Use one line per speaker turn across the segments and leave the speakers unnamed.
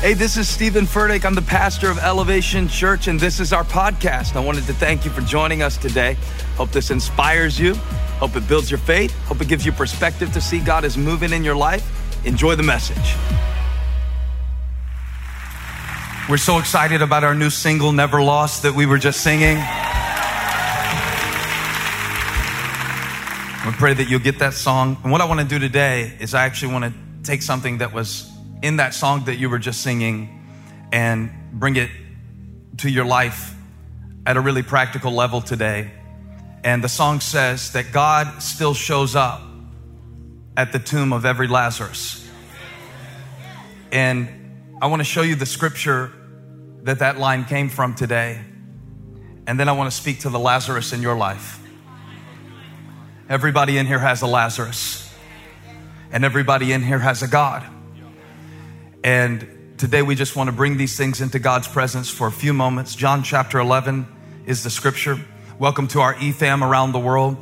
Hey, this is Stephen Furtick. I'm the pastor of Elevation Church, and this is our podcast. I wanted to thank you for joining us today. Hope this inspires you. Hope it builds your faith. Hope it gives you perspective to see God is moving in your life. Enjoy the message. We're so excited about our new single, Never Lost, that we were just singing. We pray that you'll get that song. And what I want to do today is I actually want to take something that was in that song that you were just singing and bring it to your life at a really practical level today. And the song says that God still shows up at the tomb of every Lazarus. And I want to show you the scripture that that line came from today. And then I want to speak to the Lazarus in your life. Everybody in here has a Lazarus, and everybody in here has a God. And today we just want to bring these things into God's presence for a few moments. John chapter 11 is the scripture. Welcome to our EFAM around the world.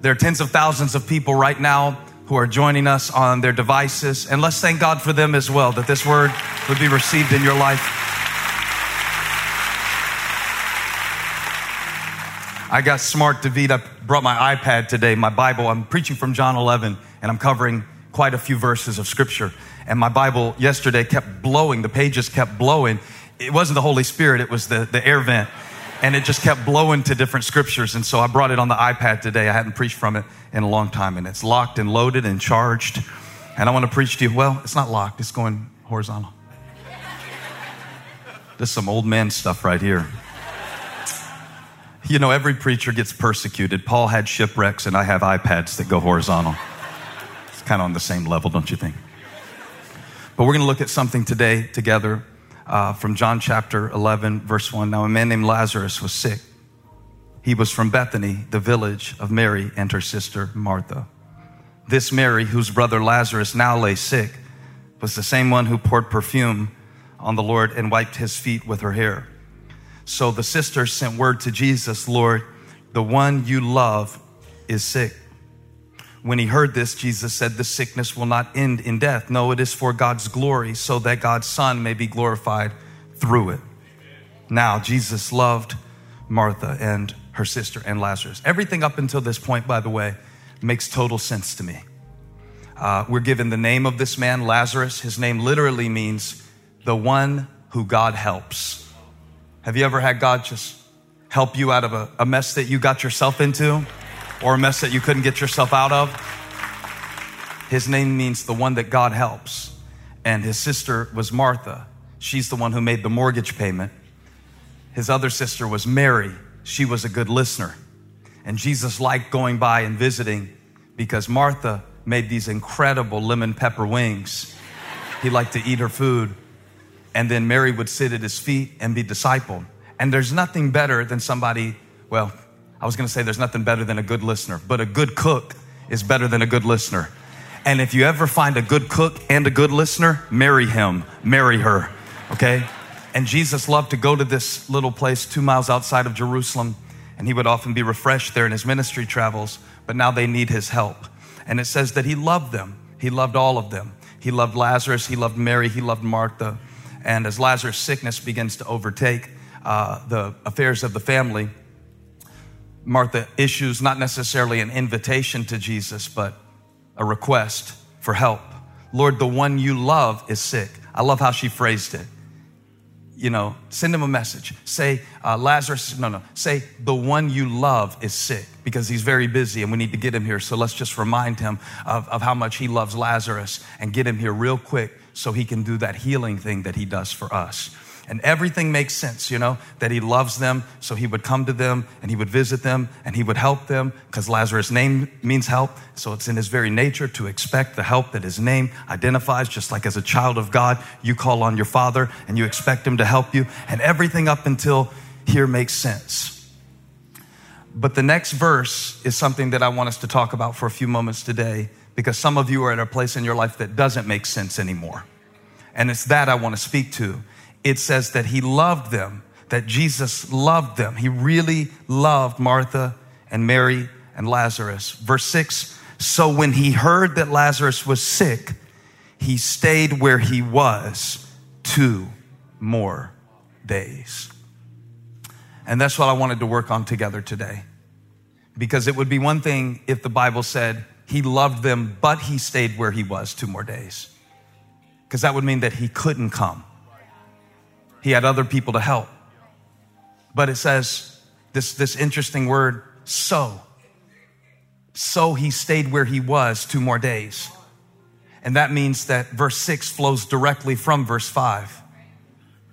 There are tens of thousands of people right now who are joining us on their devices. And let's thank God for them as well, that this word would be received in your life. I got smart, David. I brought my iPad today, my Bible. I'm preaching from John 11, and I'm covering quite a few verses of scripture. And my Bible yesterday kept blowing, the pages kept blowing. It wasn't the Holy Spirit, it was the, the air vent. And it just kept blowing to different scriptures. And so I brought it on the iPad today. I hadn't preached from it in a long time. And it's locked and loaded and charged. And I want to preach to you. Well, it's not locked, it's going horizontal. This is some old man stuff right here. You know, every preacher gets persecuted. Paul had shipwrecks, and I have iPads that go horizontal. It's kind of on the same level, don't you think? But we're going to look at something today together uh, from John chapter 11, verse 1. Now, a man named Lazarus was sick. He was from Bethany, the village of Mary and her sister Martha. This Mary, whose brother Lazarus now lay sick, was the same one who poured perfume on the Lord and wiped his feet with her hair. So the sister sent word to Jesus, Lord, the one you love is sick. When he heard this, Jesus said, The sickness will not end in death. No, it is for God's glory, so that God's Son may be glorified through it. Now, Jesus loved Martha and her sister and Lazarus. Everything up until this point, by the way, makes total sense to me. Uh, we're given the name of this man, Lazarus. His name literally means the one who God helps. Have you ever had God just help you out of a, a mess that you got yourself into or a mess that you couldn't get yourself out of? His name means the one that God helps. And his sister was Martha. She's the one who made the mortgage payment. His other sister was Mary. She was a good listener. And Jesus liked going by and visiting because Martha made these incredible lemon pepper wings. He liked to eat her food and then Mary would sit at his feet and be discipled. And there's nothing better than somebody, well, I was gonna say there's nothing better than a good listener, but a good cook is better than a good listener. And if you ever find a good cook and a good listener, marry him, marry her, okay? And Jesus loved to go to this little place two miles outside of Jerusalem, and he would often be refreshed there in his ministry travels, but now they need his help. And it says that he loved them, he loved all of them. He loved Lazarus, he loved Mary, he loved Martha. And as Lazarus' sickness begins to overtake uh, the affairs of the family, Martha issues not necessarily an invitation to Jesus, but a request for help. Lord, the one you love is sick. I love how she phrased it. You know, send him a message. Say, uh, Lazarus, no, no, say, the one you love is sick because he's very busy and we need to get him here. So let's just remind him of, of how much he loves Lazarus and get him here real quick so he can do that healing thing that he does for us. And everything makes sense, you know, that he loves them. So he would come to them and he would visit them and he would help them because Lazarus' name means help. So it's in his very nature to expect the help that his name identifies. Just like as a child of God, you call on your father and you expect him to help you. And everything up until here makes sense. But the next verse is something that I want us to talk about for a few moments today because some of you are at a place in your life that doesn't make sense anymore. And it's that I want to speak to it says that he loved them, that Jesus loved them. He really loved Martha and Mary and Lazarus. Verse 6 So when he heard that Lazarus was sick, he stayed where he was two more days. And that's what I wanted to work on together today. Because it would be one thing if the Bible said he loved them, but he stayed where he was two more days. Because that would mean that he couldn't come he had other people to help. But it says this, this interesting word, so. So he stayed where he was two more days. And that means that verse six flows directly from verse five.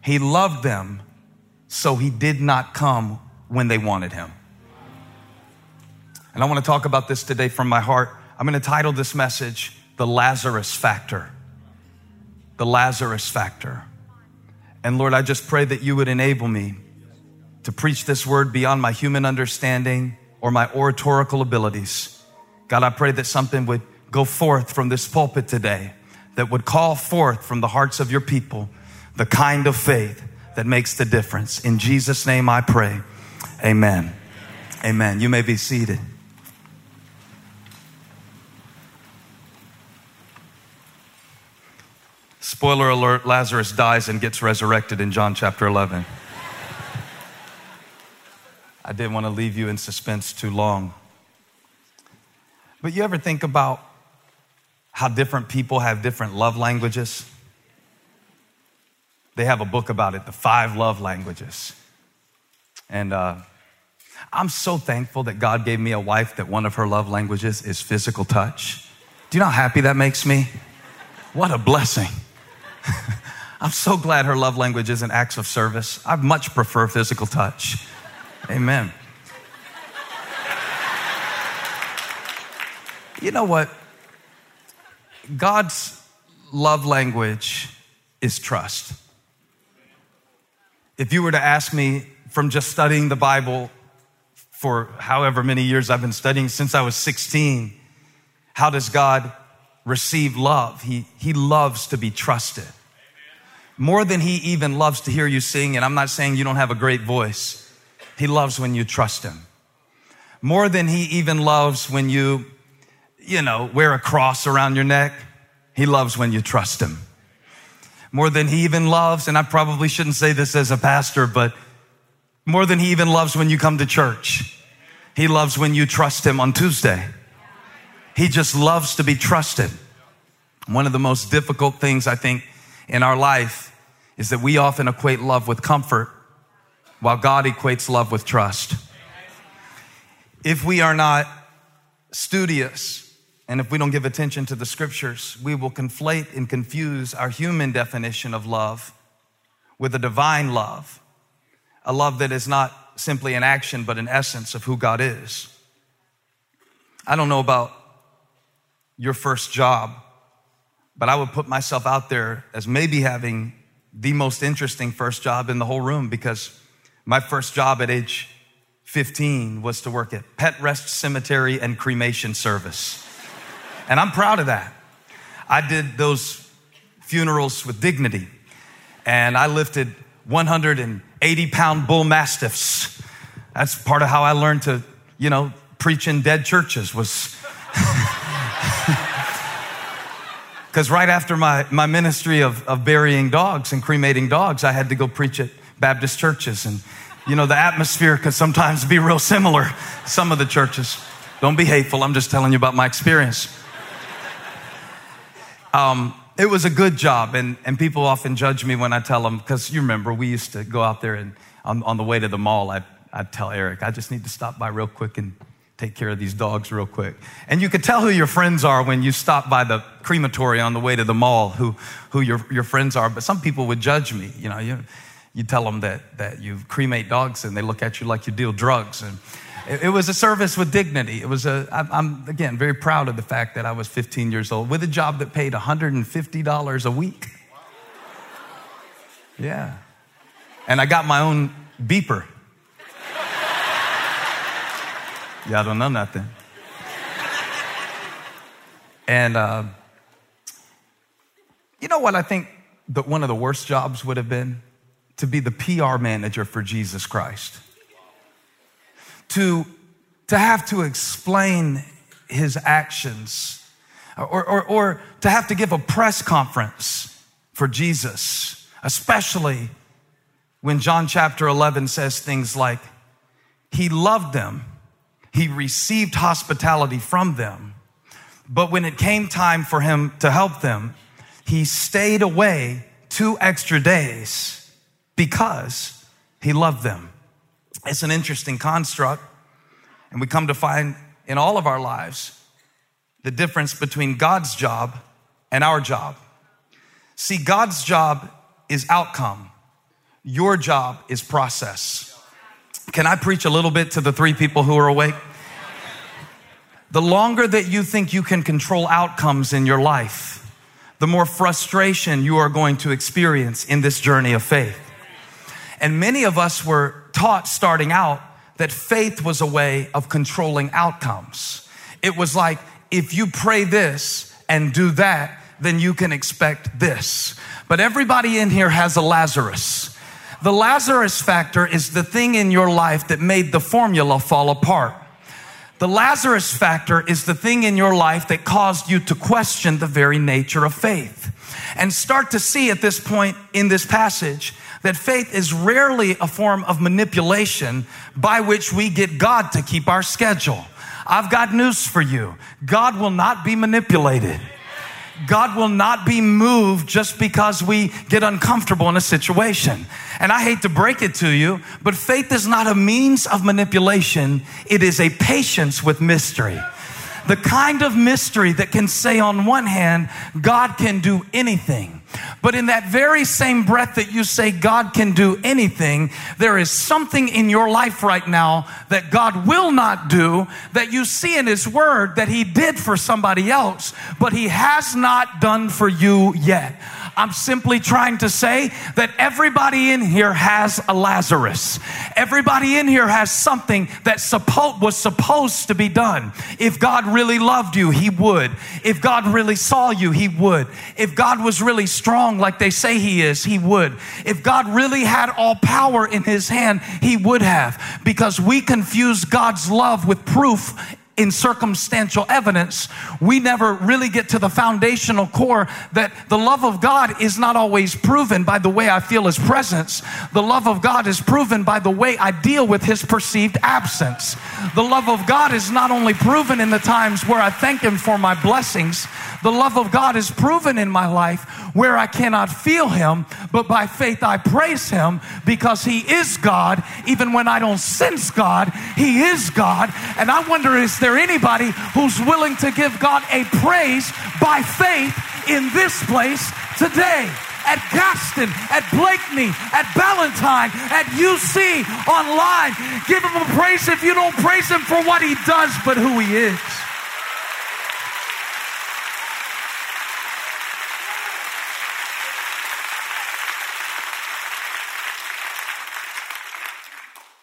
He loved them, so he did not come when they wanted him. And I want to talk about this today from my heart. I'm going to title this message, The Lazarus Factor. The Lazarus Factor. And Lord, I just pray that you would enable me to preach this word beyond my human understanding or my oratorical abilities. God, I pray that something would go forth from this pulpit today that would call forth from the hearts of your people the kind of faith that makes the difference. In Jesus' name I pray. Amen. Amen. You may be seated. Spoiler alert Lazarus dies and gets resurrected in John chapter 11. I didn't want to leave you in suspense too long. But you ever think about how different people have different love languages? They have a book about it, the five love languages. And uh, I'm so thankful that God gave me a wife that one of her love languages is physical touch. Do you know how happy that makes me? What a blessing. I'm so glad her love language isn't acts of service. I much prefer physical touch. Amen. You know what? God's love language is trust. If you were to ask me from just studying the Bible for however many years I've been studying, since I was 16, how does God receive love. He, he loves to be trusted. More than he even loves to hear you sing, and I'm not saying you don't have a great voice. He loves when you trust him. More than he even loves when you, you know, wear a cross around your neck. He loves when you trust him. More than he even loves, and I probably shouldn't say this as a pastor, but more than he even loves when you come to church. He loves when you trust him on Tuesday. He just loves to be trusted. One of the most difficult things I think in our life is that we often equate love with comfort while God equates love with trust. If we are not studious and if we don't give attention to the scriptures, we will conflate and confuse our human definition of love with a divine love, a love that is not simply an action, but an essence of who God is. I don't know about your first job, but I would put myself out there as maybe having the most interesting first job in the whole room because my first job at age 15 was to work at Pet Rest Cemetery and Cremation Service. And I'm proud of that. I did those funerals with dignity. And I lifted 180 pound bull mastiffs. That's part of how I learned to, you know, preach in dead churches was. Because right after my, my ministry of, of burying dogs and cremating dogs, I had to go preach at Baptist churches. And, you know, the atmosphere could sometimes be real similar, some of the churches. Don't be hateful, I'm just telling you about my experience. Um, it was a good job, and, and people often judge me when I tell them, because you remember, we used to go out there and on, on the way to the mall, I'd, I'd tell Eric, I just need to stop by real quick and take care of these dogs real quick. And you could tell who your friends are when you stop by the crematory on the way to the mall, who, who your, your friends are. But some people would judge me. You know, you, you tell them that, that you cremate dogs and they look at you like you deal drugs. And it, it was a service with dignity. It was a, I'm, again, very proud of the fact that I was 15 years old with a job that paid $150 a week. Yeah. And I got my own beeper. Y'all don't know nothing. And uh, you know what I think that one of the worst jobs would have been? To be the PR manager for Jesus Christ. To, to have to explain his actions or, or, or to have to give a press conference for Jesus, especially when John chapter 11 says things like, He loved them he received hospitality from them. But when it came time for him to help them, he stayed away two extra days because he loved them. It's an interesting construct. And we come to find in all of our lives the difference between God's job and our job. See, God's job is outcome, your job is process. Can I preach a little bit to the three people who are awake? The longer that you think you can control outcomes in your life, the more frustration you are going to experience in this journey of faith. And many of us were taught starting out that faith was a way of controlling outcomes. It was like, if you pray this and do that, then you can expect this. But everybody in here has a Lazarus. The Lazarus factor is the thing in your life that made the formula fall apart. The Lazarus factor is the thing in your life that caused you to question the very nature of faith and start to see at this point in this passage that faith is rarely a form of manipulation by which we get God to keep our schedule. I've got news for you. God will not be manipulated. God will not be moved just because we get uncomfortable in a situation. And I hate to break it to you, but faith is not a means of manipulation. It is a patience with mystery. The kind of mystery that can say on one hand, God can do anything. But in that very same breath that you say God can do anything, there is something in your life right now that God will not do that you see in His Word that He did for somebody else, but He has not done for you yet. I'm simply trying to say that everybody in here has a Lazarus. Everybody in here has something that suppo- was supposed to be done. If God really loved you, He would. If God really saw you, He would. If God was really strong like they say He is, He would. If God really had all power in His hand, He would have. Because we confuse God's love with proof in circumstantial evidence, we never really get to the foundational core that the love of God is not always proven by the way I feel His presence. The love of God is proven by the way I deal with His perceived absence. The love of God is not only proven in the times where I thank Him for my blessings, the love of God is proven in my life where I cannot feel Him, but by faith I praise Him because He is God. Even when I don't sense God, He is God. And I wonder, is there anybody who's willing to give God a praise by faith in this place today? at Gaston, at Blakeney, at Ballantyne, at UC, online. Give him a praise if you don't praise him for what he does, but who he is.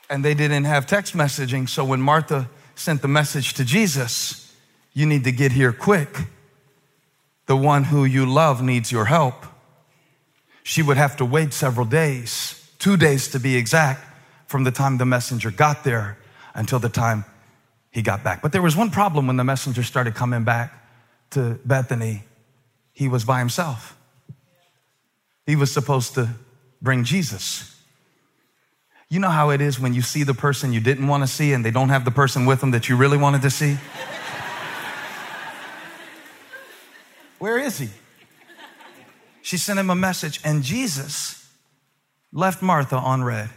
and they didn't have text messaging. So when Martha sent the message to Jesus, you need to get here quick. the one who you love needs your help, she would have to wait several days, two days to be exact, from the time the messenger got there until the time he got back. But there was one problem when the messenger started coming back to Bethany. He was by himself. He was supposed to bring Jesus. You know how it is when you see the person you didn't want to see and they don't have the person with them that you really wanted to see? Where is he? She sent him a message, and Jesus left Martha on red.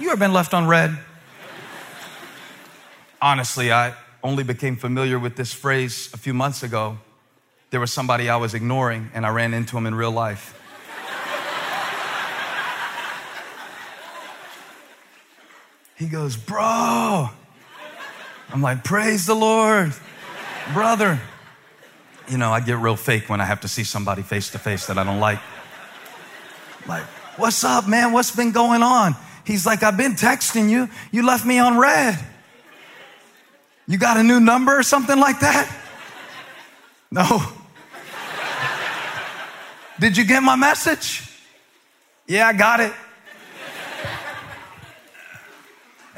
You ever been left on red? Honestly, I only became familiar with this phrase a few months ago. There was somebody I was ignoring, and I ran into him in real life. He goes, Bro. I'm like, Praise the Lord, brother. You know, I get real fake when I have to see somebody face to face that I don't like. Like, what's up, man? What's been going on? He's like, I've been texting you. You left me on red. You got a new number or something like that? No. Did you get my message? Yeah, I got it.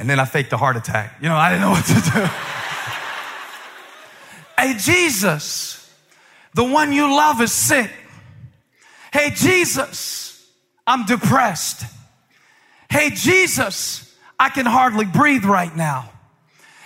And then I faked a heart attack. You know, I didn't know what to do. hey, Jesus, the one you love is sick. Hey, Jesus, I'm depressed. Hey, Jesus, I can hardly breathe right now.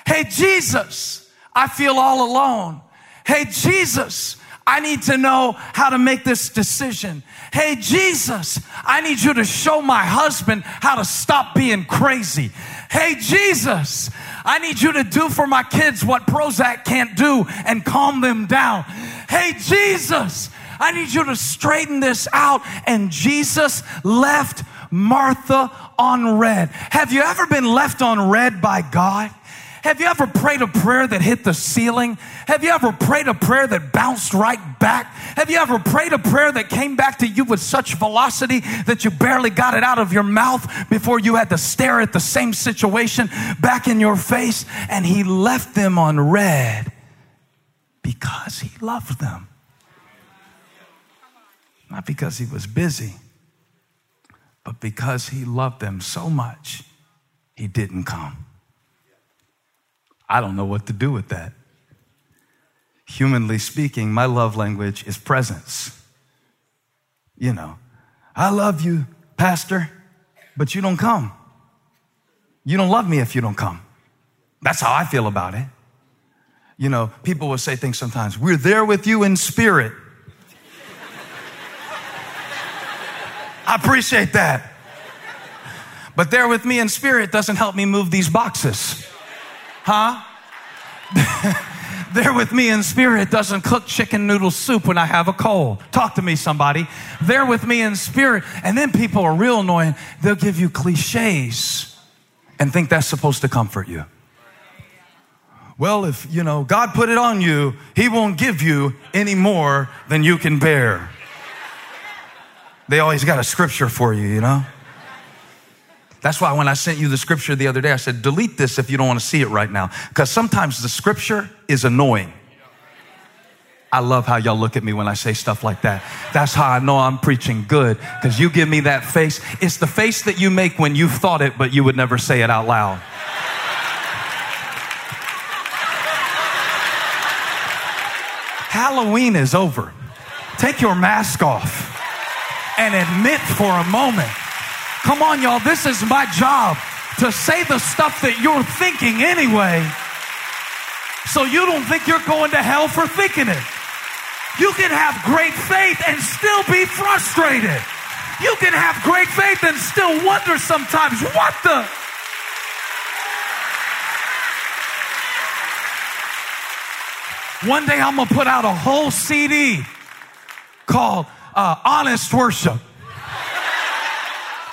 Hey, Jesus, I feel all alone. Hey, Jesus, I need to know how to make this decision. Hey, Jesus, I need you to show my husband how to stop being crazy. Hey, Jesus, I need you to do for my kids what Prozac can't do and calm them down. Hey, Jesus, I need you to straighten this out. And Jesus left Martha on red. Have you ever been left on red by God? Have you ever prayed a prayer that hit the ceiling? Have you ever prayed a prayer that bounced right back? Have you ever prayed a prayer that came back to you with such velocity that you barely got it out of your mouth before you had to stare at the same situation back in your face? And he left them on red because he loved them. Not because he was busy, but because he loved them so much, he didn't come. I don't know what to do with that. Humanly speaking, my love language is presence. You know, I love you, Pastor, but you don't come. You don't love me if you don't come. That's how I feel about it. You know, people will say things sometimes, we're there with you in spirit. I appreciate that. But there with me in spirit doesn't help me move these boxes. Huh? there with me in spirit doesn't cook chicken noodle soup when I have a cold. Talk to me, somebody. There with me in spirit. And then people are real annoying. They'll give you cliches and think that's supposed to comfort you. Well, if, you know, God put it on you, He won't give you any more than you can bear. They always got a scripture for you, you know? That's why when I sent you the scripture the other day, I said, delete this if you don't want to see it right now. Because sometimes the scripture is annoying. I love how y'all look at me when I say stuff like that. That's how I know I'm preaching good because you give me that face. It's the face that you make when you've thought it, but you would never say it out loud. Halloween is over. Take your mask off and admit for a moment Come on, y'all. This is my job to say the stuff that you're thinking anyway. So you don't think you're going to hell for thinking it. You can have great faith and still be frustrated. You can have great faith and still wonder sometimes, what the? One day I'm going to put out a whole CD called uh, Honest Worship.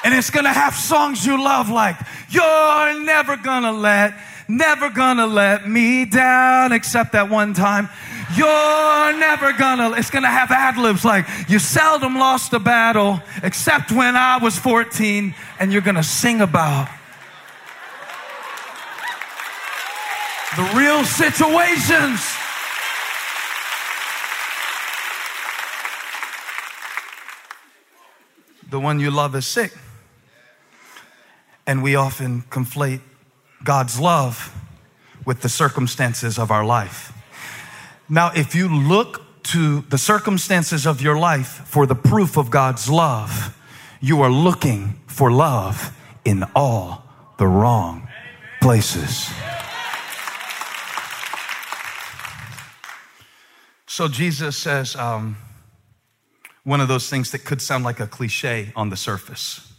And it's going to have songs you love like, You're never going to let, never going to let me down, except that one time. You're never gonna, it's gonna have ad libs like, You seldom lost a battle, except when I was 14, and you're gonna sing about the real situations. The one you love is sick. And we often conflate God's love with the circumstances of our life. Now, if you look to the circumstances of your life for the proof of God's love, you are looking for love in all the wrong places. So Jesus says um, one of those things that could sound like a cliche on the surface.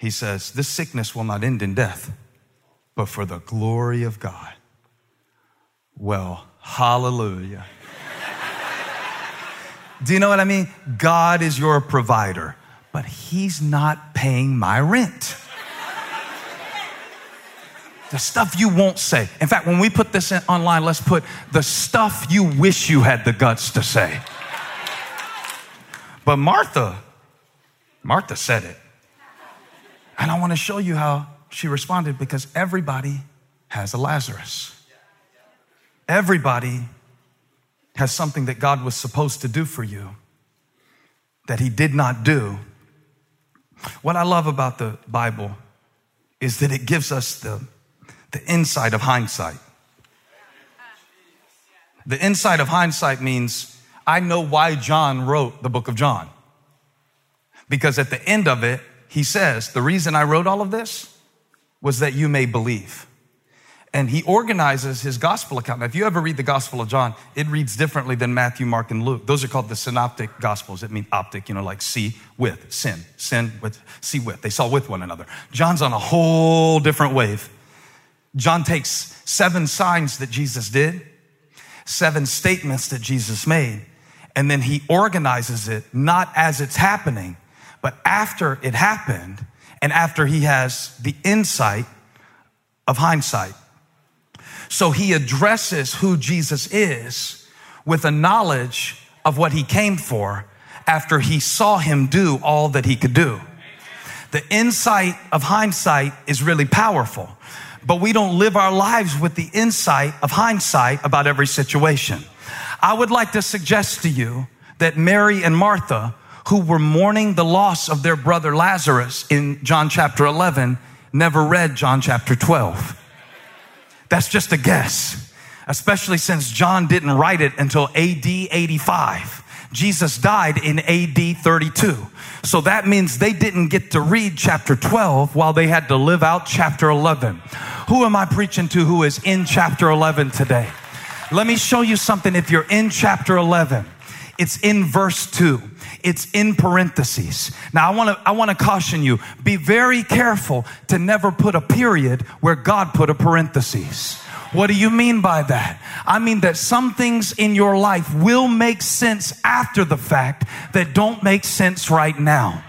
He says, This sickness will not end in death, but for the glory of God. Well, hallelujah. Do you know what I mean? God is your provider, but He's not paying my rent. The stuff you won't say. In fact, when we put this online, let's put the stuff you wish you had the guts to say. But Martha, Martha said it. And I want to show you how she responded because everybody has a Lazarus. Everybody has something that God was supposed to do for you that He did not do. What I love about the Bible is that it gives us the, the insight of hindsight. The insight of hindsight means I know why John wrote the book of John. Because at the end of it, he says, The reason I wrote all of this was that you may believe and he organizes his gospel account. Now, if you ever read the Gospel of John, it reads differently than Matthew, Mark, and Luke. Those are called the synoptic gospels. It means optic, you know, like see with, sin, sin with, see with. They saw with one another. John's on a whole different wave. John takes seven signs that Jesus did, seven statements that Jesus made, and then he organizes it not as it's happening, but after it happened and after he has the insight of hindsight. So he addresses who Jesus is with a knowledge of what he came for after he saw him do all that he could do. The insight of hindsight is really powerful, but we don't live our lives with the insight of hindsight about every situation. I would like to suggest to you that Mary and Martha, who were mourning the loss of their brother Lazarus in John chapter 11, never read John chapter 12. That's just a guess, especially since John didn't write it until AD 85. Jesus died in AD 32. So that means they didn't get to read chapter 12 while they had to live out chapter 11. Who am I preaching to who is in chapter 11 today? Let me show you something if you're in chapter 11. It's in verse 2. It's in parentheses. Now I want to I want to caution you. Be very careful to never put a period where God put a parentheses. What do you mean by that? I mean that some things in your life will make sense after the fact that don't make sense right now.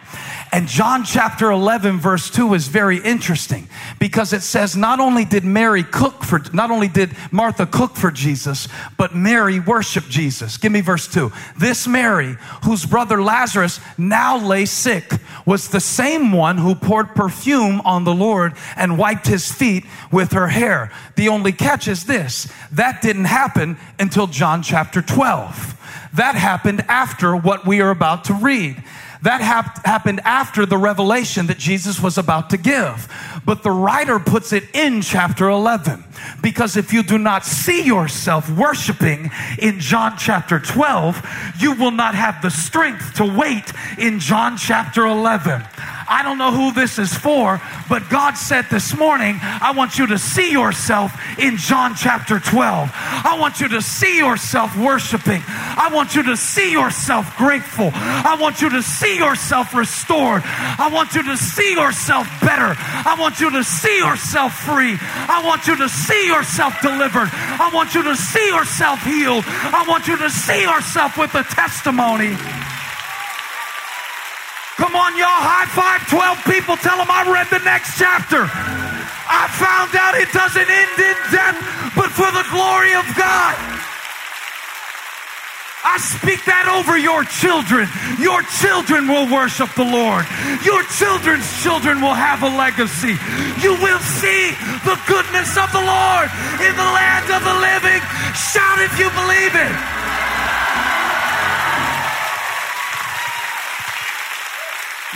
And John chapter 11 verse 2 is very interesting because it says not only did Mary cook for, not only did Martha cook for Jesus, but Mary worshiped Jesus. Give me verse 2. This Mary, whose brother Lazarus now lay sick, was the same one who poured perfume on the Lord and wiped his feet with her hair. The only catch is this. That didn't happen until John chapter 12. That happened after what we are about to read. That hap- happened after the revelation that Jesus was about to give. But the writer puts it in chapter 11 because if you do not see yourself worshiping in John chapter 12, you will not have the strength to wait in John chapter 11. I don't know who this is for, but God said this morning, I want you to see yourself in John chapter 12. I want you to see yourself worshiping. I want you to see yourself grateful. I want you to see yourself restored. I want you to see yourself better. I want you to see yourself free. I want you to see yourself delivered. I want you to see yourself healed. I want you to see yourself with a testimony. Come on, y'all. High five 12 people. Tell them I read the next chapter. I found out it doesn't end in death, but for the glory of God. I speak that over your children. Your children will worship the Lord. Your children's children will have a legacy. You will see the goodness of the Lord in the land of the living. Shout if you believe it.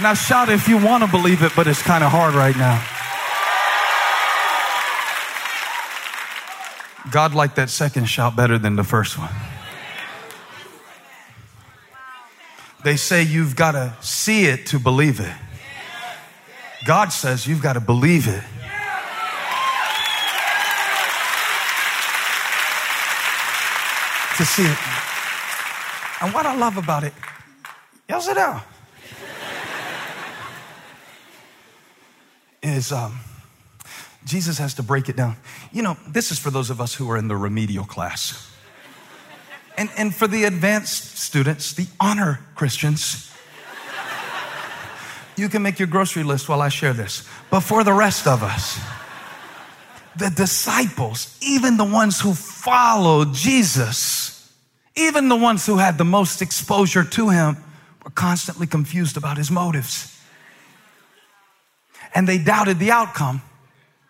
Now shout if you want to believe it, but it's kind of hard right now. God liked that second shout better than the first one. They say you've got to see it to believe it. God says you've got to believe it. To see it. And what I love about it, y'all sit down, is um, Jesus has to break it down. You know, this is for those of us who are in the remedial class. And, and for the advanced students, the honor Christians, you can make your grocery list while I share this. But for the rest of us, the disciples, even the ones who followed Jesus, even the ones who had the most exposure to him, were constantly confused about his motives. And they doubted the outcome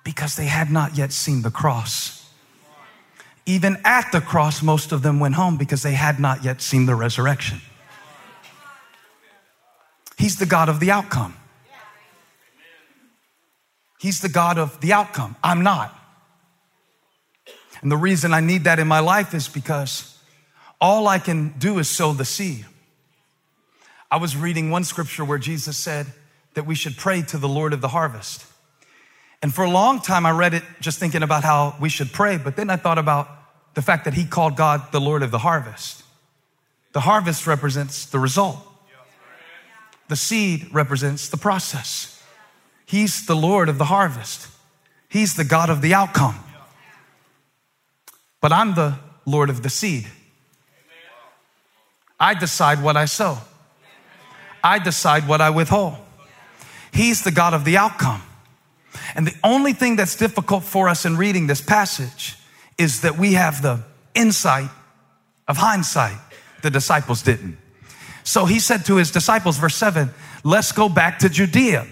because they had not yet seen the cross. Even at the cross, most of them went home because they had not yet seen the resurrection. He's the God of the outcome. He's the God of the outcome. I'm not. And the reason I need that in my life is because all I can do is sow the seed. I was reading one scripture where Jesus said that we should pray to the Lord of the harvest. And for a long time, I read it just thinking about how we should pray, but then I thought about the fact that he called God the Lord of the harvest. The harvest represents the result, the seed represents the process. He's the Lord of the harvest, He's the God of the outcome. But I'm the Lord of the seed. I decide what I sow, I decide what I withhold. He's the God of the outcome. And the only thing that's difficult for us in reading this passage is that we have the insight of hindsight. The disciples didn't. So he said to his disciples, verse 7, let's go back to Judea.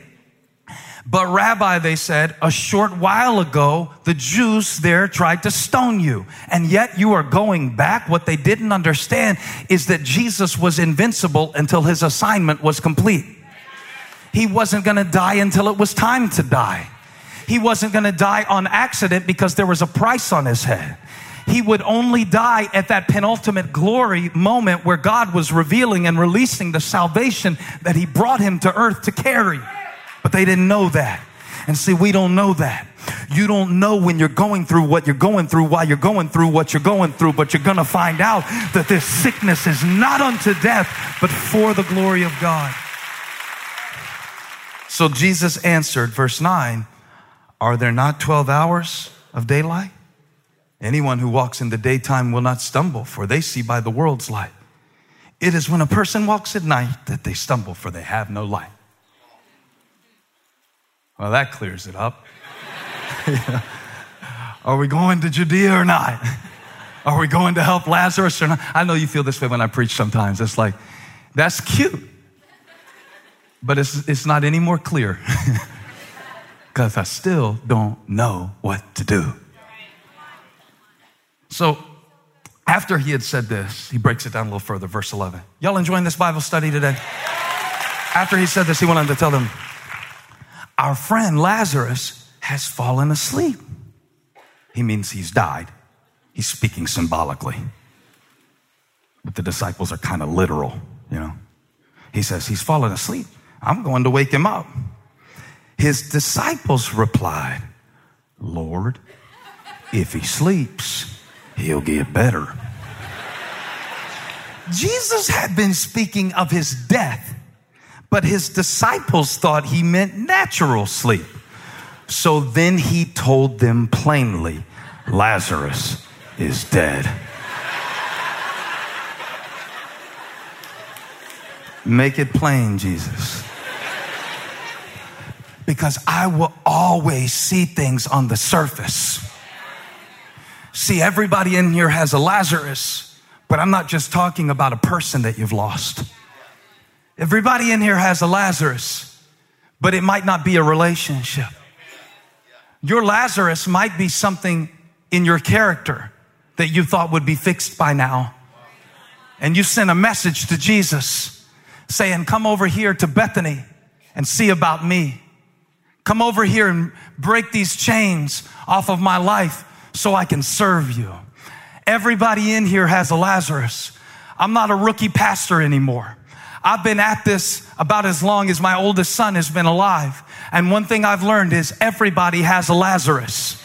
But, Rabbi, they said, a short while ago, the Jews there tried to stone you, and yet you are going back. What they didn't understand is that Jesus was invincible until his assignment was complete. He wasn't going to die until it was time to die. He wasn't going to die on accident because there was a price on his head. He would only die at that penultimate glory moment where God was revealing and releasing the salvation that he brought him to earth to carry. But they didn't know that. And see, we don't know that. You don't know when you're going through what you're going through, why you're going through what you're going through, but you're going to find out that this sickness is not unto death, but for the glory of God. So Jesus answered, verse 9, Are there not 12 hours of daylight? Anyone who walks in the daytime will not stumble, for they see by the world's light. It is when a person walks at night that they stumble, for they have no light. Well, that clears it up. Are we going to Judea or not? Are we going to help Lazarus or not? I know you feel this way when I preach sometimes. It's like, that's cute, but it's, it's not any more clear because I still don't know what to do. So, after he had said this, he breaks it down a little further, verse 11. Y'all enjoying this Bible study today? After he said this, he went on to tell them, Our friend Lazarus has fallen asleep. He means he's died. He's speaking symbolically. But the disciples are kind of literal, you know. He says, He's fallen asleep. I'm going to wake him up. His disciples replied, Lord, if he sleeps, he'll get better. Jesus had been speaking of his death, but his disciples thought he meant natural sleep. So then he told them plainly Lazarus is dead. Make it plain, Jesus. Because I will always see things on the surface. See, everybody in here has a Lazarus, but I'm not just talking about a person that you've lost. Everybody in here has a Lazarus, but it might not be a relationship. Your Lazarus might be something in your character that you thought would be fixed by now. And you sent a message to Jesus saying, Come over here to Bethany and see about me. Come over here and break these chains off of my life so I can serve you. Everybody in here has a Lazarus. I'm not a rookie pastor anymore. I've been at this about as long as my oldest son has been alive. And one thing I've learned is everybody has a Lazarus.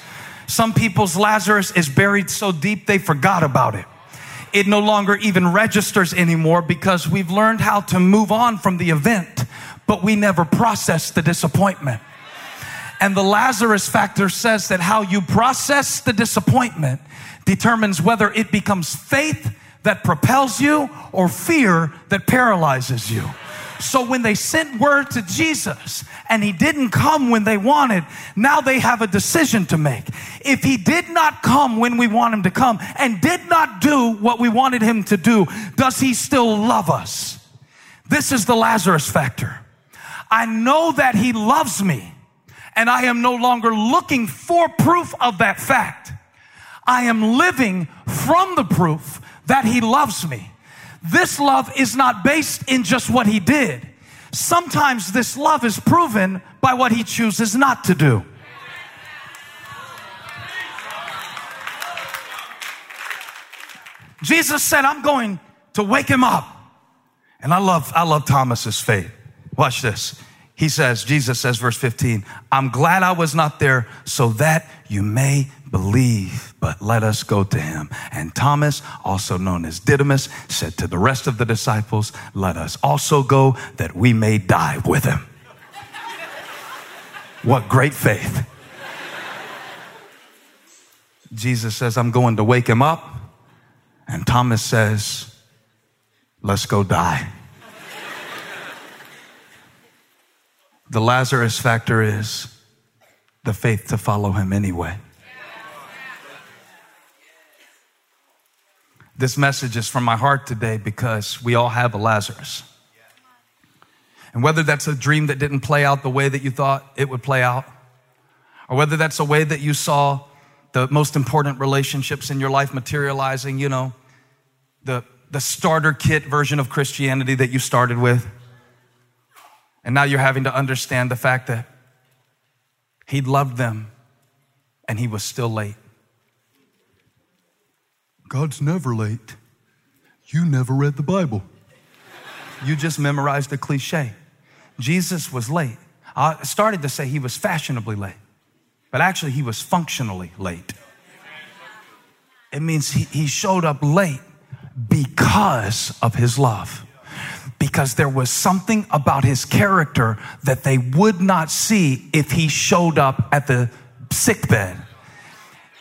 Some people's Lazarus is buried so deep they forgot about it. It no longer even registers anymore because we've learned how to move on from the event, but we never process the disappointment. And the Lazarus factor says that how you process the disappointment determines whether it becomes faith that propels you or fear that paralyzes you. So when they sent word to Jesus and he didn't come when they wanted, now they have a decision to make. If he did not come when we want him to come and did not do what we wanted him to do, does he still love us? This is the Lazarus factor. I know that he loves me and I am no longer looking for proof of that fact. I am living from the proof that he loves me. This love is not based in just what he did. Sometimes this love is proven by what he chooses not to do. Jesus said, I'm going to wake him up. And I love, I love Thomas's faith. Watch this. He says, Jesus says, verse 15, I'm glad I was not there so that you may believe, but let us go to him. And Thomas, also known as Didymus, said to the rest of the disciples, let us also go that we may die with him. what great faith. Jesus says, I'm going to wake him up. And Thomas says, let's go die. The Lazarus factor is the faith to follow him anyway. This message is from my heart today because we all have a Lazarus. And whether that's a dream that didn't play out the way that you thought it would play out, or whether that's a way that you saw the most important relationships in your life materializing, you know, the, the starter kit version of Christianity that you started with, and now you're having to understand the fact that he loved them and he was still late.
God's never late. You never read the Bible.
You just memorized a cliche. Jesus was late. I started to say he was fashionably late, but actually he was functionally late. It means he, he showed up late because of his love because there was something about his character that they would not see if he showed up at the sickbed.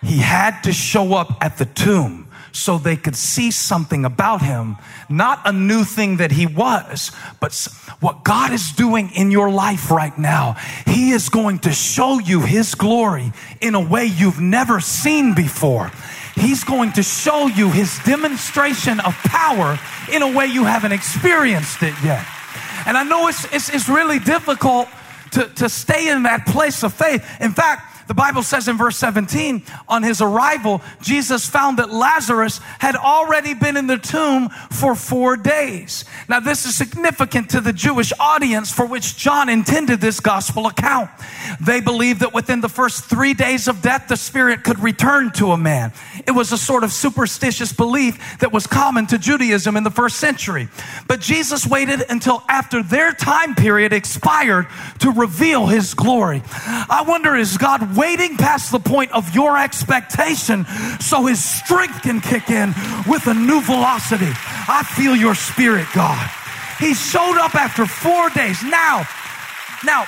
He had to show up at the tomb so they could see something about him, not a new thing that he was, but what God is doing in your life right now. He is going to show you his glory in a way you've never seen before. He's going to show you his demonstration of power in a way you haven't experienced it yet. And I know it's, it's, it's really difficult to, to stay in that place of faith. In fact, the Bible says in verse 17, on his arrival, Jesus found that Lazarus had already been in the tomb for four days. Now, this is significant to the Jewish audience for which John intended this gospel account. They believed that within the first three days of death, the spirit could return to a man. It was a sort of superstitious belief that was common to Judaism in the first century. But Jesus waited until after their time period expired to reveal his glory. I wonder, is God waiting past the point of your expectation so his strength can kick in with a new velocity. I feel your spirit, God. He showed up after four days. Now, now,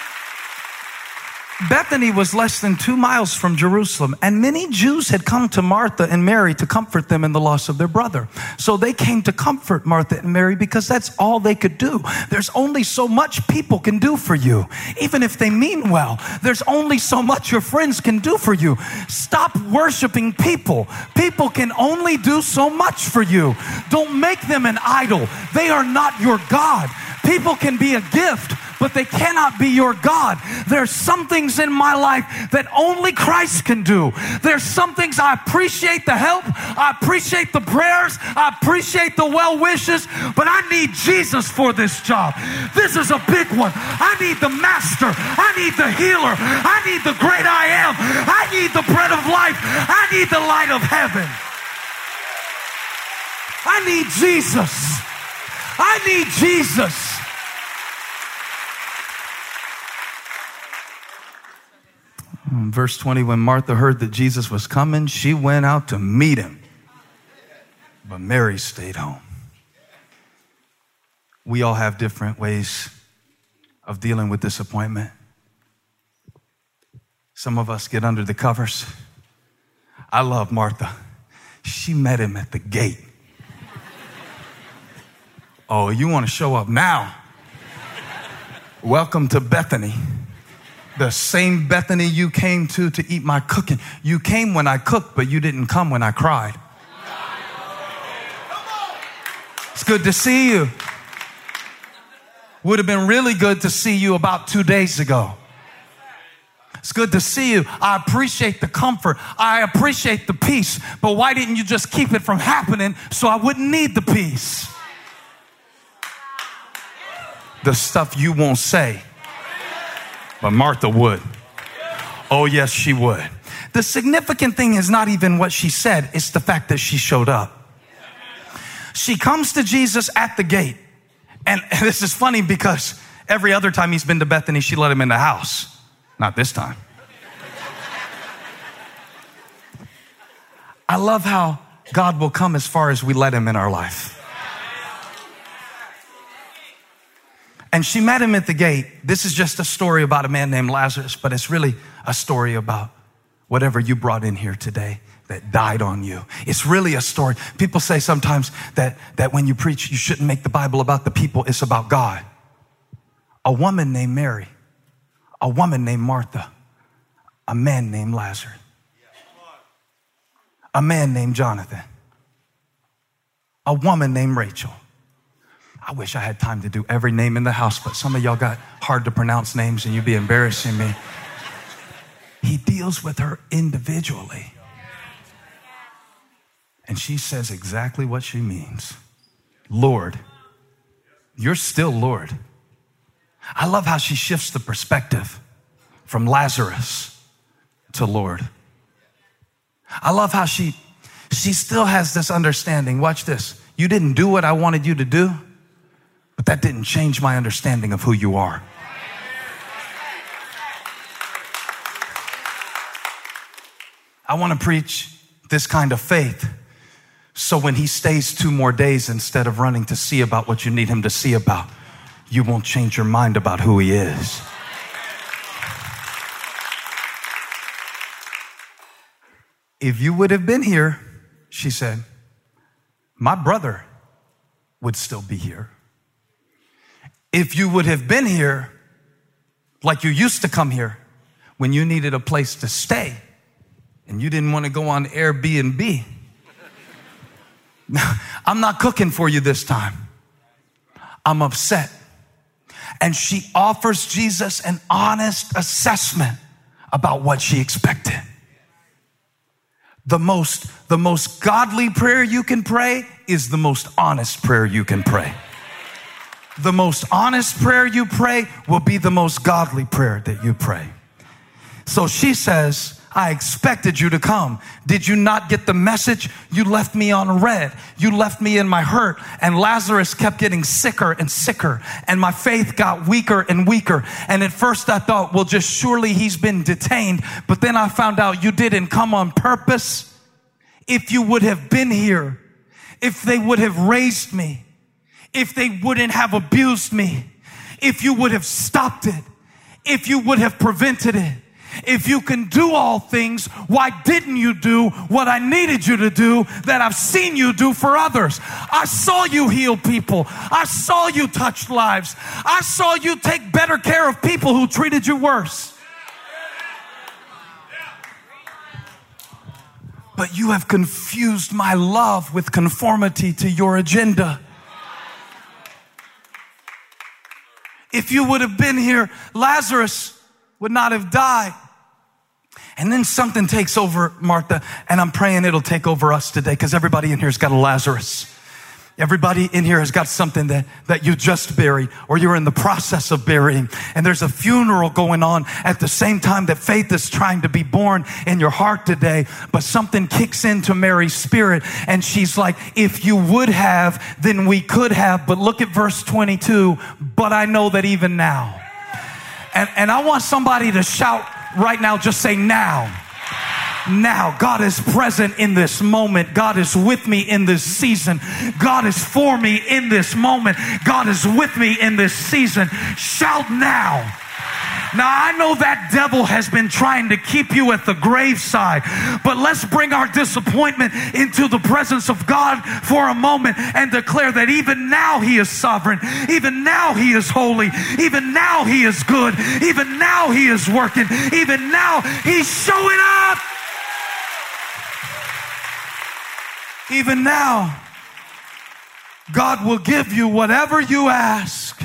Bethany was less than two miles from Jerusalem, and many Jews had come to Martha and Mary to comfort them in the loss of their brother. So they came to comfort Martha and Mary because that's all they could do. There's only so much people can do for you, even if they mean well. There's only so much your friends can do for you. Stop worshiping people. People can only do so much for you. Don't make them an idol. They are not your God. People can be a gift, but they cannot be your God. There's some things in my life that only Christ can do. There's some things I appreciate the help, I appreciate the prayers, I appreciate the well wishes, but I need Jesus for this job. This is a big one. I need the master, I need the healer, I need the great I am, I need the bread of life, I need the light of heaven. I need Jesus. I need Jesus. Mm, verse 20 When Martha heard that Jesus was coming, she went out to meet him. But Mary stayed home. We all have different ways of dealing with disappointment. Some of us get under the covers. I love Martha. She met him at the gate. Oh, you want to show up now? Welcome to Bethany. The same Bethany you came to to eat my cooking. You came when I cooked, but you didn't come when I cried. It's good to see you. Would have been really good to see you about two days ago. It's good to see you. I appreciate the comfort. I appreciate the peace. But why didn't you just keep it from happening so I wouldn't need the peace? the stuff you won't say. But Martha would. Oh, yes, she would. The significant thing is not even what she said, it's the fact that she showed up. She comes to Jesus at the gate. And this is funny because every other time he's been to Bethany, she let him in the house. Not this time. I love how God will come as far as we let him in our life. And she met him at the gate. This is just a story about a man named Lazarus, but it's really a story about whatever you brought in here today that died on you. It's really a story. People say sometimes that, that when you preach, you shouldn't make the Bible about the people, it's about God. A woman named Mary, a woman named Martha, a man named Lazarus, a man named Jonathan, a woman named Rachel I wish I had time to do every name in the house, but some of y'all got hard to pronounce names and you'd be embarrassing me. He deals with her individually. And she says exactly what she means Lord, you're still Lord. I love how she shifts the perspective from Lazarus to Lord. I love how she she still has this understanding. Watch this. You didn't do what I wanted you to do, but that didn't change my understanding of who you are. I want to preach this kind of faith. So when he stays two more days, instead of running to see about what you need him to see about, you won't change your mind about who he is. If you would have been here, she said, my brother would still be here. If you would have been here like you used to come here when you needed a place to stay and you didn't want to go on Airbnb, I'm not cooking for you this time. I'm upset. And she offers Jesus an honest assessment about what she expected. The most, the most godly prayer you can pray is the most honest prayer you can pray the most honest prayer you pray will be the most godly prayer that you pray. So she says, I expected you to come. Did you not get the message? You left me on red. You left me in my hurt. And Lazarus kept getting sicker and sicker. And my faith got weaker and weaker. And at first I thought, well, just surely he's been detained. But then I found out you didn't come on purpose. If you would have been here, if they would have raised me, if they wouldn't have abused me, if you would have stopped it, if you would have prevented it. If you can do all things, why didn't you do what I needed you to do that I've seen you do for others? I saw you heal people. I saw you touch lives. I saw you take better care of people who treated you worse. But you have confused my love with conformity to your agenda. If you would have been here, Lazarus would not have died. And then something takes over Martha, and I'm praying it'll take over us today because everybody in here's got a Lazarus. Everybody in here has got something that, that you just buried or you're in the process of burying. And there's a funeral going on at the same time that faith is trying to be born in your heart today. But something kicks into Mary's spirit and she's like, if you would have, then we could have. But look at verse 22. But I know that even now. And, and I want somebody to shout right now, just say now now. God is present in this moment. God is with me in this season. God is for me in this moment. God is with me in this season. Shout now. Now, I know that devil has been trying to keep you at the graveside, but let's bring our disappointment into the presence of God for a moment and declare that even now He is sovereign, even now He is holy, even now He is good, even now He is working, even now He's showing up. Even now, God will give you whatever you ask.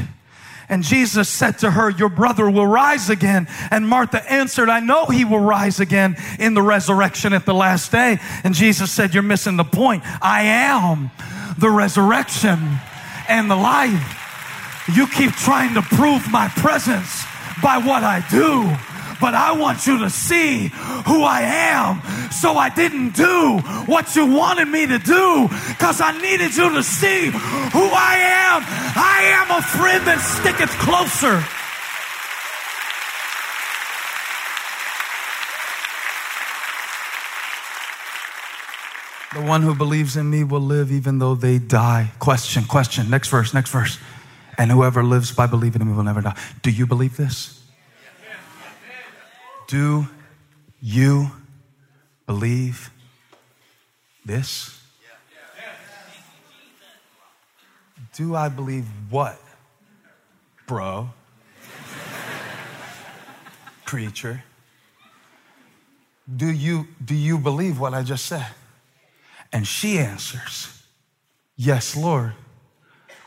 And Jesus said to her, Your brother will rise again. And Martha answered, I know he will rise again in the resurrection at the last day. And Jesus said, You're missing the point. I am the resurrection and the life. You keep trying to prove my presence by what I do but I want you to see who I am. So I didn't do what you wanted me to do because I needed you to see who I am. I am a friend that sticketh closer. The one who believes in me will live even though they die. Question, question. Next verse, next verse. And whoever lives by believing in me will never die. Do you believe this? Do you believe this? Do I believe what, bro? Preacher. Do you, do you believe what I just said? And she answers, Yes, Lord,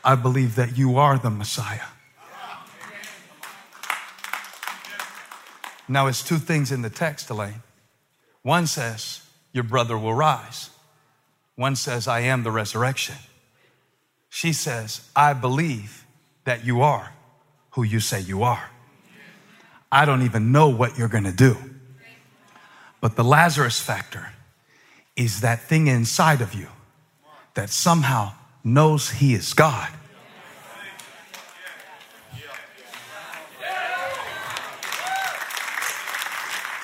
I believe that you are the Messiah. Now, it's two things in the text, Elaine. One says, Your brother will rise. One says, I am the resurrection. She says, I believe that you are who you say you are. I don't even know what you're going to do. But the Lazarus factor is that thing inside of you that somehow knows he is God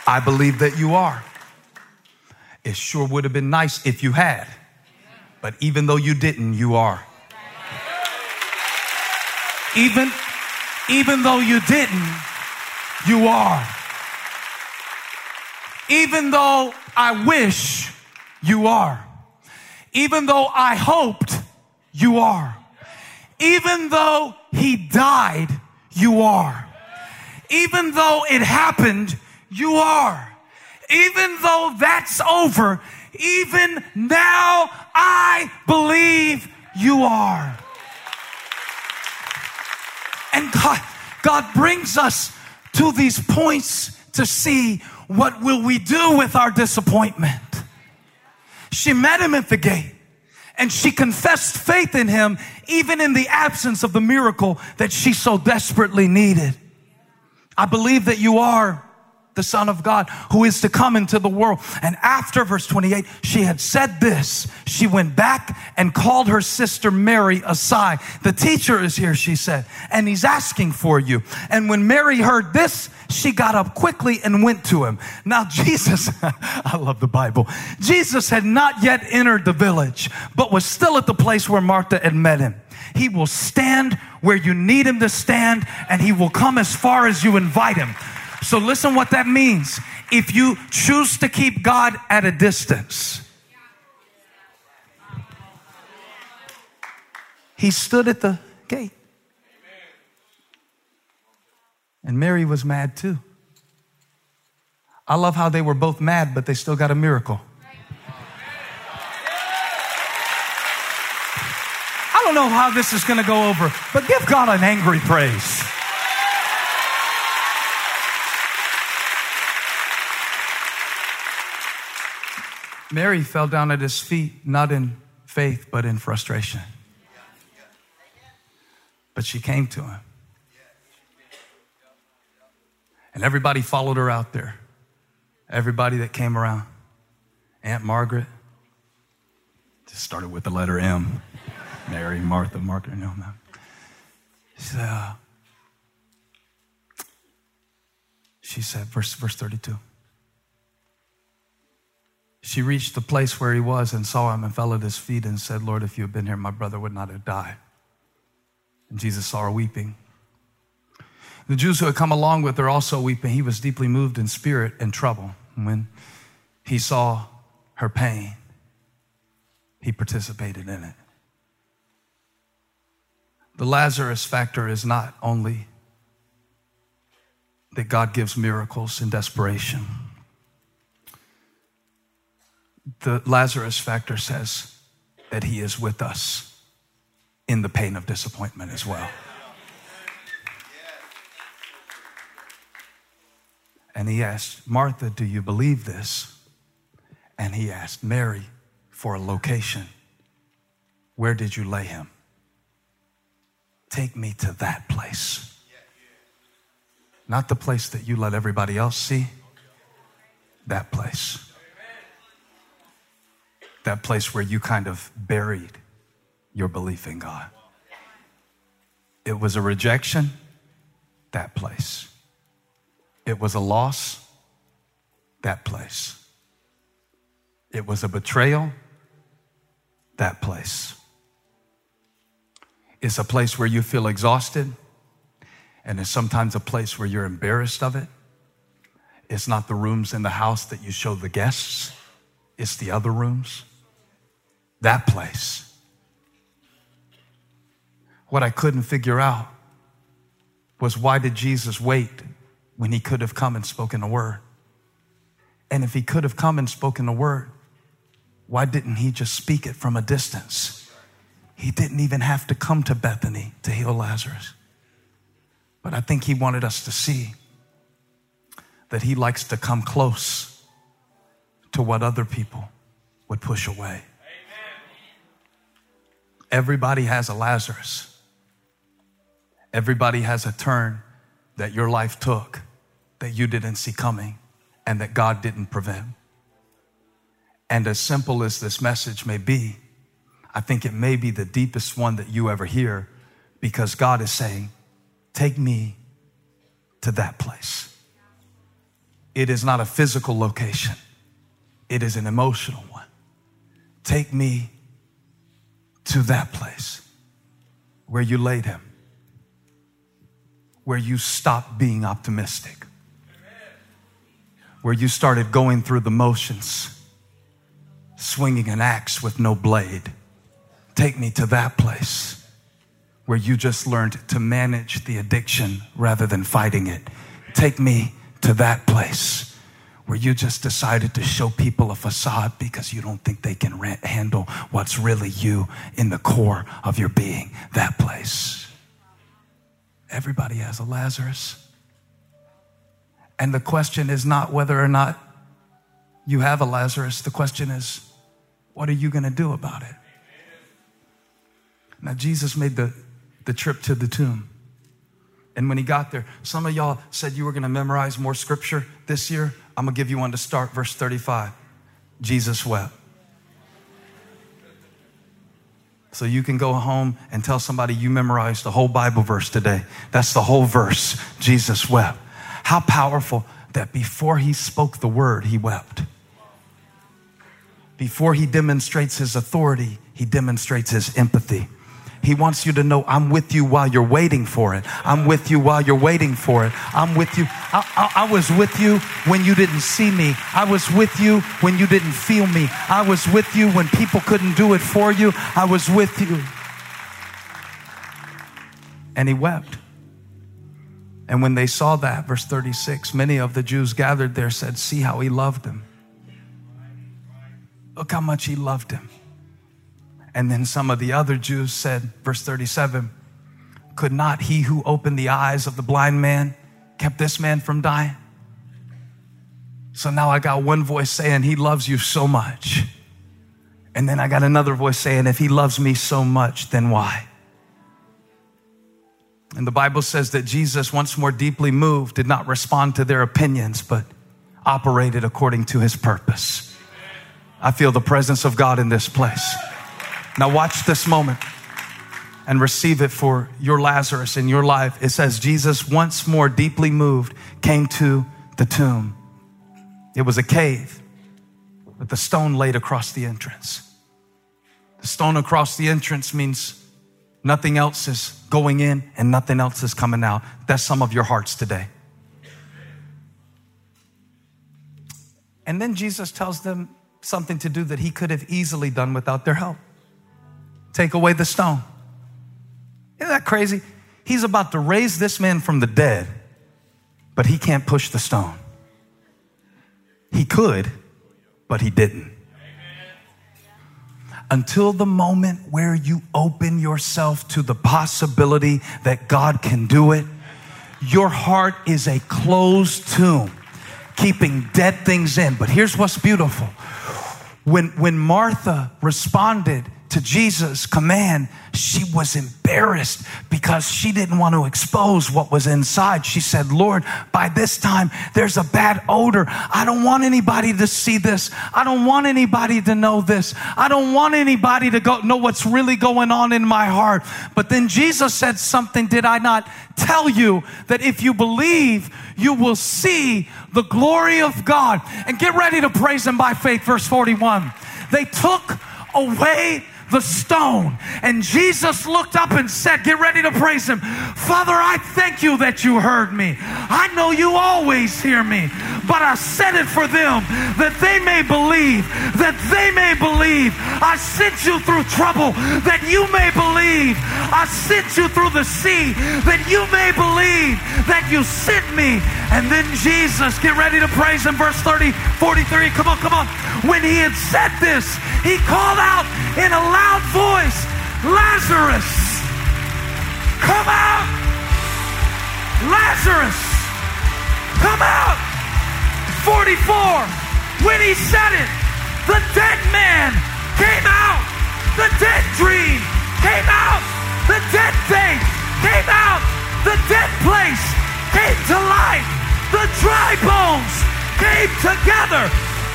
I believe that you are. It sure would have been nice if you had. But even though you didn't, you are. Even, even though you didn't, you are. Even though I wish, you are. Even though I hoped, you are. Even though he died, you are. Even though it happened, you are. Even though that's over, even now I believe you are. And God, God brings us to these points to see what will we do with our disappointment. She met him at the gate and she confessed faith in him even in the absence of the miracle that she so desperately needed. I believe that you are the Son of God who is to come into the world. And after verse 28, she had said this. She went back and called her sister Mary aside. The teacher is here, she said, and he's asking for you. And when Mary heard this, she got up quickly and went to him. Now, Jesus, I love the Bible. Jesus had not yet entered the village, but was still at the place where Martha had met him. He will stand where you need him to stand, and he will come as far as you invite him. So listen what that means. If you choose to keep God at a distance, he stood at the gate. And Mary was mad too. I love how they were both mad, but they still got a miracle. I don't know how this is going to go over, but give God an angry praise. Mary fell down at his feet, not in faith, but in frustration. But she came to him. And everybody followed her out there. Everybody that came around. Aunt Margaret. Just started with the letter M. Mary, Martha, Margaret, no, no. She said, uh, she said, verse, verse 32. She reached the place where he was and saw him and fell at his feet and said, Lord, if you had been here, my brother would not have died. And Jesus saw her weeping. The Jews who had come along with her also weeping. He was deeply moved in spirit and trouble. And when he saw her pain, he participated in it. The Lazarus factor is not only that God gives miracles in desperation. The Lazarus factor says that he is with us in the pain of disappointment as well. And he asked, Martha, do you believe this? And he asked Mary for a location. Where did you lay him? Take me to that place. Not the place that you let everybody else see, that place. That place where you kind of buried your belief in God. It was a rejection, that place. It was a loss, that place. It was a betrayal, that place. It's a place where you feel exhausted, and it's sometimes a place where you're embarrassed of it. It's not the rooms in the house that you show the guests, it's the other rooms. That place. What I couldn't figure out was why did Jesus wait when he could have come and spoken a word? And if he could have come and spoken a word, why didn't he just speak it from a distance? He didn't even have to come to Bethany to heal Lazarus. But I think he wanted us to see that he likes to come close to what other people would push away. Everybody has a Lazarus. Everybody has a turn that your life took that you didn't see coming and that God didn't prevent. And as simple as this message may be, I think it may be the deepest one that you ever hear because God is saying, Take me to that place. It is not a physical location, it is an emotional one. Take me to that place where you laid him where you stopped being optimistic, where you started going through the motions, swinging an axe with no blade. Take me to that place where you just learned to manage the addiction rather than fighting it. Take me to that place where you just decided to show people a facade because you don't think they can handle what's really you in the core of your being. That place. Everybody has a Lazarus. And the question is not whether or not you have a Lazarus. The question is, what are you going to do about it? Now, Jesus made the, the trip to the tomb. And when he got there, some of y'all said you were going to memorize more scripture this year. I'm going to give you one to start, verse 35. Jesus wept. So you can go home and tell somebody you memorized the whole Bible verse today. That's the whole verse. Jesus wept. How powerful that before he spoke the word, he wept. Before he demonstrates his authority, he demonstrates his empathy. He wants you to know I'm with you while you're waiting for it. I'm with you while you're waiting for it. I'm with you. I, I, I, was with you when you didn't see me. I was with you when you didn't feel me. I was with you when people couldn't do it for you. I was with you. And he wept. And when they saw that, verse 36, many of the Jews gathered there said, See how he loved him. Look how much he loved him. And then some of the other Jews said, verse 37, could not he who opened the eyes of the blind man kept this man from dying? So now I got one voice saying, He loves you so much. And then I got another voice saying, If He loves me so much, then why? And the Bible says that Jesus, once more deeply moved, did not respond to their opinions, but operated according to His purpose. I feel the presence of God in this place. Now, watch this moment and receive it for your Lazarus in your life. It says, Jesus, once more deeply moved, came to the tomb. It was a cave with the stone laid across the entrance. The stone across the entrance means nothing else is going in and nothing else is coming out. That's some of your hearts today. And then Jesus tells them something to do that he could have easily done without their help take away the stone. Isn't that crazy? He's about to raise this man from the dead, but he can't push the stone. He could, but he didn't. Until the moment where you open yourself to the possibility that God can do it, your heart is a closed tomb, keeping dead things in. But here's what's beautiful. When, when Martha responded to Jesus' command, she was embarrassed because she didn't want to expose what was inside. She said, Lord, by this time there's a bad odor. I don't want anybody to see this. I don't want anybody to know this. I don't want anybody to go know what's really going on in my heart. But then Jesus said something, did I not tell you that if you believe, you will see the glory of God? And get ready to praise him by faith, verse 41. They took away the stone. And Jesus looked up and said, Get ready to praise him. Father, I thank you that you heard me. I know you always hear me, but I said it for them that they may believe, that they may believe. I sent you through trouble that you may believe. I sent you through the sea that you may believe that you sent me. And then Jesus, get ready to praise him. Verse 30, 43. Come on, come on. When he had said this, he called out in a loud voice, Lazarus, come out! Lazarus, come out! 44. When he said it, the dead man came out. The dead dream came out. The dead thing came out. The dead place came to life. The dry bones came together,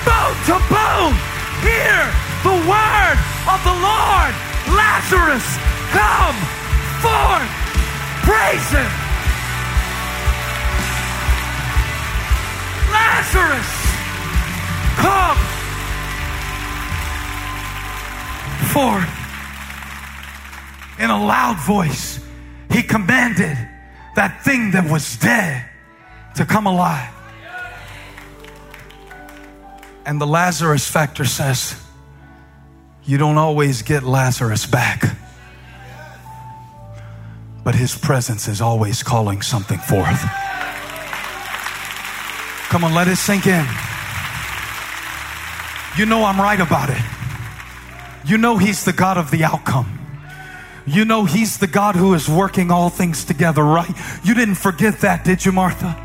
bone to bone. Hear the word of the Lord. Lazarus, come forth. Praise him. Lazarus, come forth. In a loud voice, he commanded that thing that was dead to come alive. And the Lazarus factor says, you don't always get Lazarus back, but his presence is always calling something forth. Come on, let it sink in. You know I'm right about it. You know he's the God of the outcome. You know he's the God who is working all things together, right? You didn't forget that, did you, Martha?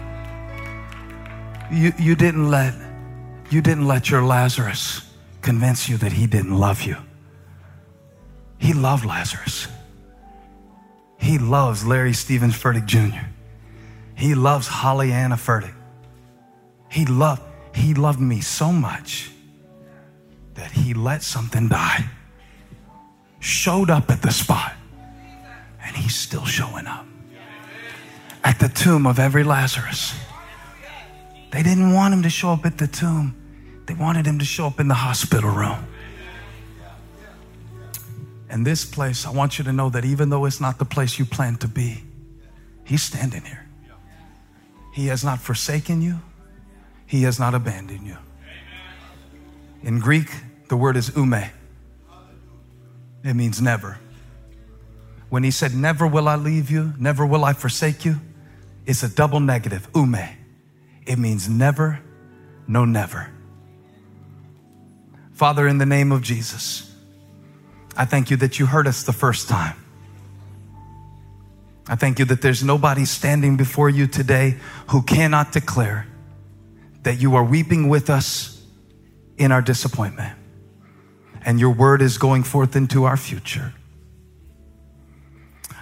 You, you didn't let you didn't let your Lazarus convince you that he didn't love you. He loved Lazarus. He loves Larry Stevens Furtick Jr. He loves Holly Anna Furtick. He loved, he loved me so much that he let something die, showed up at the spot, and he's still showing up at the tomb of every Lazarus. They didn't want him to show up at the tomb. They wanted him to show up in the hospital room. And this place, I want you to know that even though it's not the place you plan to be, He's standing here. He has not forsaken you, He has not abandoned you. In Greek, the word is ume, it means never. When He said, Never will I leave you, never will I forsake you, it's a double negative, ume. It means never, no, never. Father, in the name of Jesus, I thank you that you heard us the first time. I thank you that there's nobody standing before you today who cannot declare that you are weeping with us in our disappointment. And your word is going forth into our future.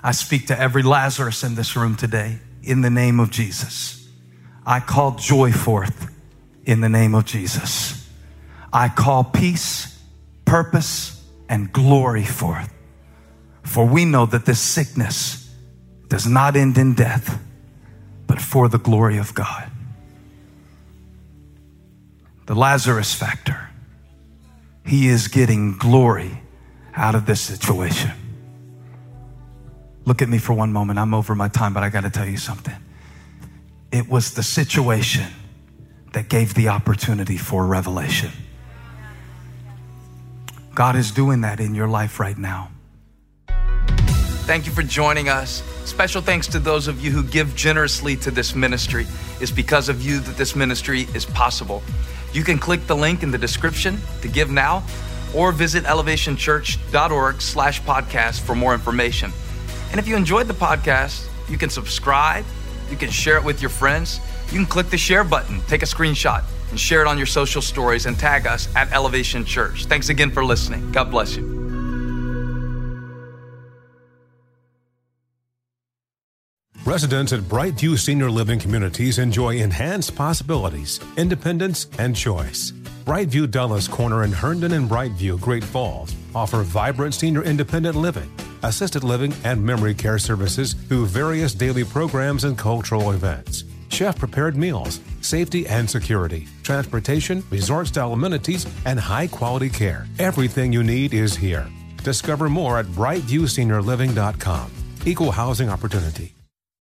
I speak to every Lazarus in this room today in the name of Jesus. I call joy forth in the name of Jesus. I call peace, purpose, and glory forth. For we know that this sickness does not end in death, but for the glory of God. The Lazarus factor. He is getting glory out of this situation. Look at me for one moment. I'm over my time, but I got to tell you something. It was the situation that gave the opportunity for revelation. God is doing that in your life right now. Thank you for joining us. Special thanks to those of you who give generously to this ministry. It's because of you that this ministry is possible. You can click the link in the description to give now or visit elevationchurch.org slash podcast for more information. And if you enjoyed the podcast, you can subscribe, you can share it with your friends, you can click the share button, take a screenshot, and share it on your social stories and tag us at Elevation Church. Thanks again for listening. God bless you.
Residents at Brightview Senior Living Communities enjoy enhanced possibilities, independence, and choice. Brightview Dulles Corner in Herndon and Brightview, Great Falls offer vibrant senior independent living, assisted living, and memory care services through various daily programs and cultural events. Chef prepared meals, safety and security, transportation, resort style amenities, and high quality care. Everything you need is here. Discover more at brightviewseniorliving.com. Equal housing opportunity.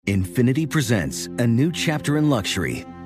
Infinity presents a new chapter in luxury,